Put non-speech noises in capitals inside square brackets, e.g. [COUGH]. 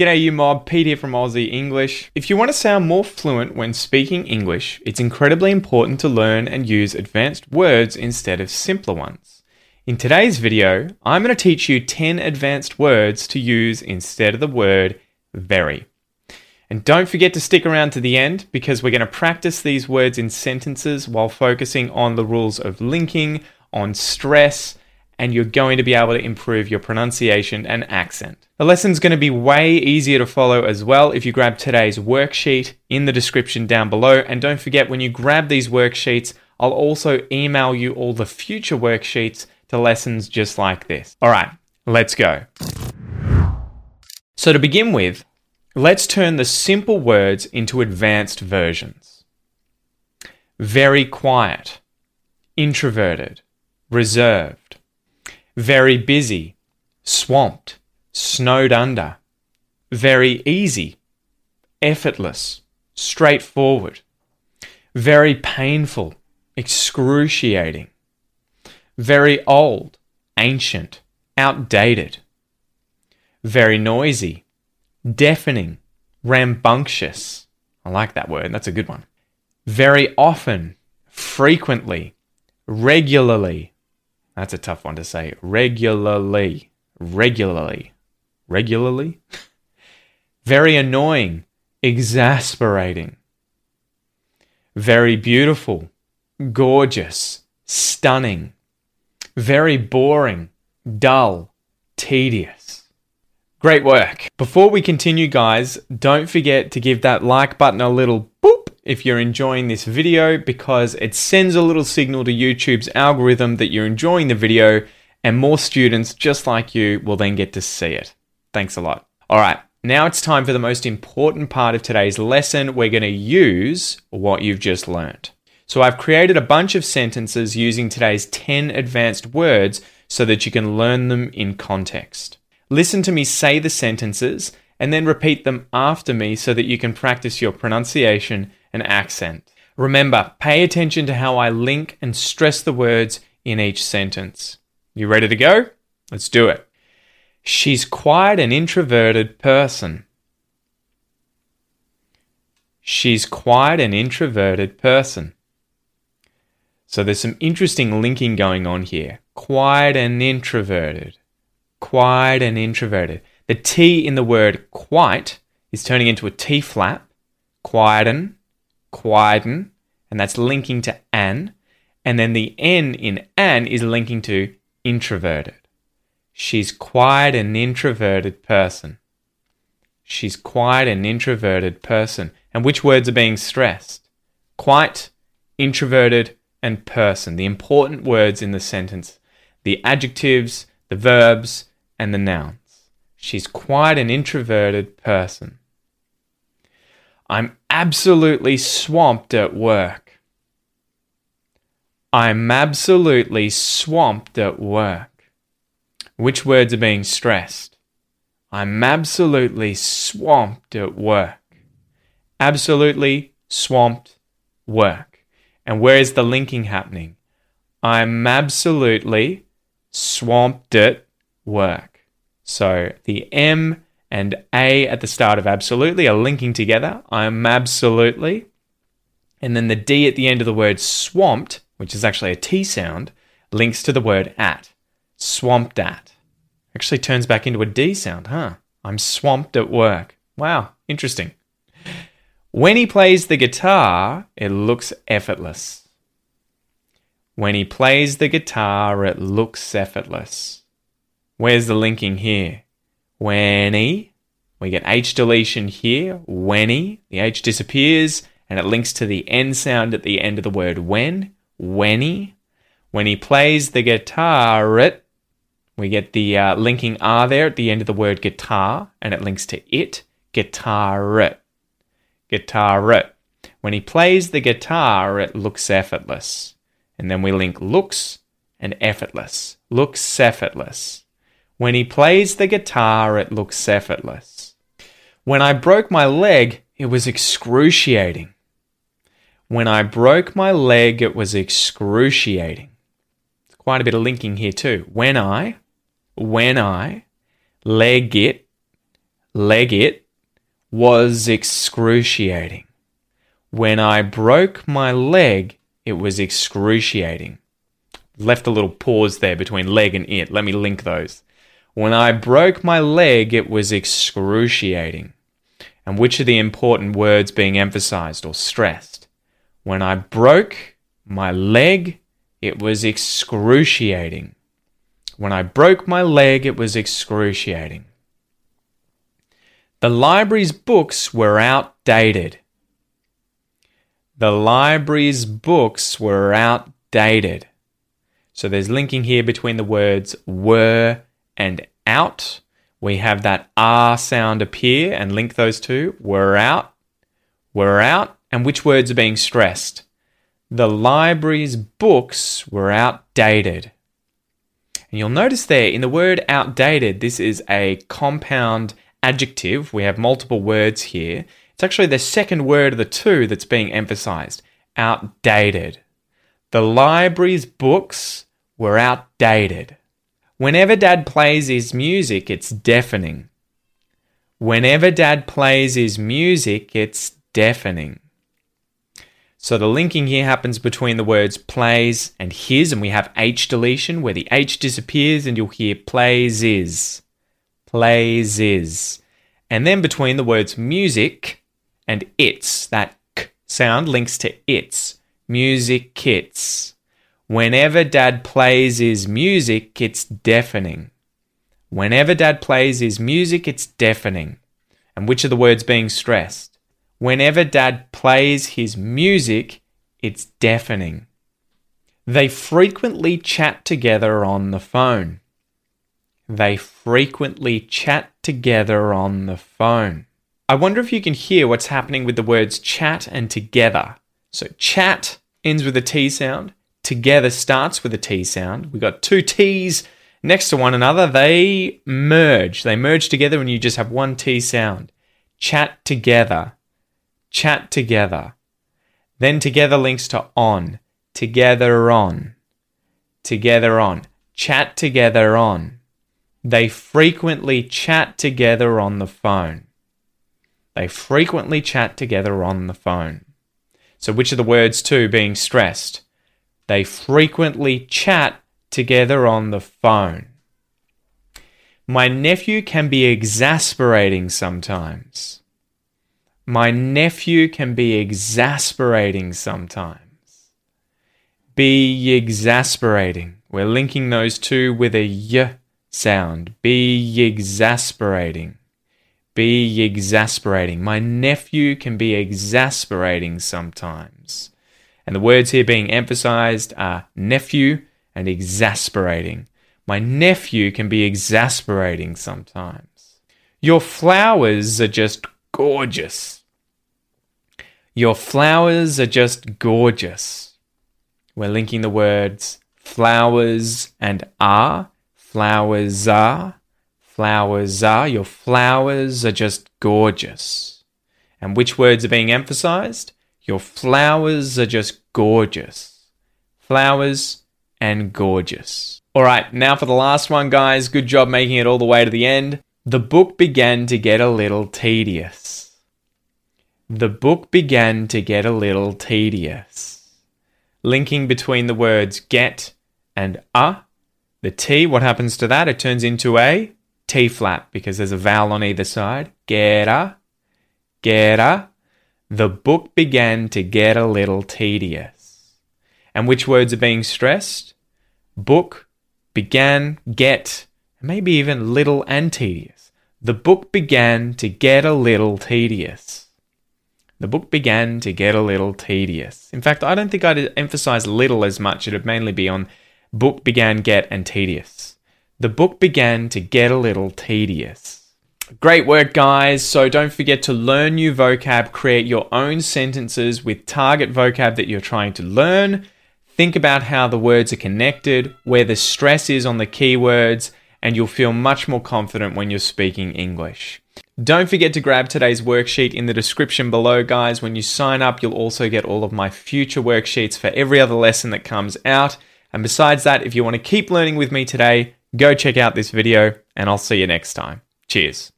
G'day, you mob. Pete here from Aussie English. If you want to sound more fluent when speaking English, it's incredibly important to learn and use advanced words instead of simpler ones. In today's video, I'm going to teach you 10 advanced words to use instead of the word very. And don't forget to stick around to the end because we're going to practice these words in sentences while focusing on the rules of linking, on stress, and you're going to be able to improve your pronunciation and accent. The lesson's going to be way easier to follow as well if you grab today's worksheet in the description down below. And don't forget, when you grab these worksheets, I'll also email you all the future worksheets to lessons just like this. All right, let's go. So, to begin with, let's turn the simple words into advanced versions. Very quiet, introverted, reserved very busy, swamped, snowed under, very easy, effortless, straightforward, very painful, excruciating, very old, ancient, outdated, very noisy, deafening, rambunctious. I like that word, that's a good one. Very often, frequently, regularly, that's a tough one to say. Regularly. Regularly. Regularly? [LAUGHS] Very annoying. Exasperating. Very beautiful. Gorgeous. Stunning. Very boring. Dull. Tedious. Great work. Before we continue, guys, don't forget to give that like button a little boop if you're enjoying this video because it sends a little signal to YouTube's algorithm that you're enjoying the video and more students just like you will then get to see it. Thanks a lot. All right, now it's time for the most important part of today's lesson. We're going to use what you've just learned. So I've created a bunch of sentences using today's 10 advanced words so that you can learn them in context. Listen to me say the sentences and then repeat them after me so that you can practice your pronunciation and accent. Remember, pay attention to how I link and stress the words in each sentence. You ready to go? Let's do it. She's quite an introverted person. She's quite an introverted person. So there's some interesting linking going on here. Quite an introverted. Quite an introverted. The T in the word quite is turning into a T flap. Quieten, quieten, and that's linking to an. And then the N in an is linking to introverted. She's quite an introverted person. She's quite an introverted person. And which words are being stressed? Quite, introverted, and person. The important words in the sentence. The adjectives, the verbs, and the nouns. She's quite an introverted person. I'm absolutely swamped at work. I'm absolutely swamped at work. Which words are being stressed? I'm absolutely swamped at work. Absolutely swamped work. And where is the linking happening? I'm absolutely swamped at work. So the M and A at the start of absolutely are linking together. I'm absolutely. And then the D at the end of the word swamped, which is actually a T sound, links to the word at. Swamped at. Actually turns back into a D sound, huh? I'm swamped at work. Wow, interesting. When he plays the guitar, it looks effortless. When he plays the guitar, it looks effortless. Where's the linking here? When he, we get H deletion here, when he, the H disappears and it links to the N sound at the end of the word when, when he, when he plays the guitar, it, we get the uh, linking R there at the end of the word guitar and it links to it, guitar, it, guitar, it. When he plays the guitar, it looks effortless. And then we link looks and effortless. Looks effortless. When he plays the guitar, it looks effortless. When I broke my leg, it was excruciating. When I broke my leg, it was excruciating. Quite a bit of linking here, too. When I, when I, leg it, leg it was excruciating. When I broke my leg, it was excruciating. Left a little pause there between leg and it. Let me link those. When I broke my leg, it was excruciating. And which are the important words being emphasized or stressed? When I broke my leg, it was excruciating. When I broke my leg, it was excruciating. The library's books were outdated. The library's books were outdated. So there's linking here between the words were and out. We have that R sound appear and link those two. We're out, we're out. And which words are being stressed? The library's books were outdated. And you'll notice there in the word outdated, this is a compound adjective. We have multiple words here. It's actually the second word of the two that's being emphasized outdated. The library's books were outdated. Whenever dad plays his music, it's deafening. Whenever dad plays his music, it's deafening. So the linking here happens between the words plays and his, and we have H deletion where the H disappears and you'll hear plays is. Plays is. And then between the words music and its, that k sound links to its. Music kits. Whenever dad plays his music, it's deafening. Whenever dad plays his music, it's deafening. And which are the words being stressed? Whenever dad plays his music, it's deafening. They frequently chat together on the phone. They frequently chat together on the phone. I wonder if you can hear what's happening with the words chat and together. So, chat ends with a T sound, together starts with a T sound. We've got two T's next to one another. They merge. They merge together and you just have one T sound. Chat together chat together. Then together links to on, together on, together on, chat together on. They frequently chat together on the phone. They frequently chat together on the phone. So, which are the words too being stressed? They frequently chat together on the phone. My nephew can be exasperating sometimes. My nephew can be exasperating sometimes. Be exasperating. We're linking those two with a y sound. Be exasperating. Be exasperating. My nephew can be exasperating sometimes. And the words here being emphasized are nephew and exasperating. My nephew can be exasperating sometimes. Your flowers are just gorgeous. Your flowers are just gorgeous. We're linking the words flowers and are. Flowers are. Flowers are. Your flowers are just gorgeous. And which words are being emphasized? Your flowers are just gorgeous. Flowers and gorgeous. All right, now for the last one, guys. Good job making it all the way to the end. The book began to get a little tedious. The book began to get a little tedious. Linking between the words get and a, the T, what happens to that? It turns into a T flat because there's a vowel on either side. Get a, get geta. The book began to get a little tedious. And which words are being stressed? Book, began, get, maybe even little and tedious. The book began to get a little tedious the book began to get a little tedious. In fact, I don't think I'd emphasize little as much. It'd mainly be on book began, get, and tedious. The book began to get a little tedious. Great work, guys. So don't forget to learn new vocab, create your own sentences with target vocab that you're trying to learn. Think about how the words are connected, where the stress is on the keywords, and you'll feel much more confident when you're speaking English. Don't forget to grab today's worksheet in the description below, guys. When you sign up, you'll also get all of my future worksheets for every other lesson that comes out. And besides that, if you want to keep learning with me today, go check out this video, and I'll see you next time. Cheers.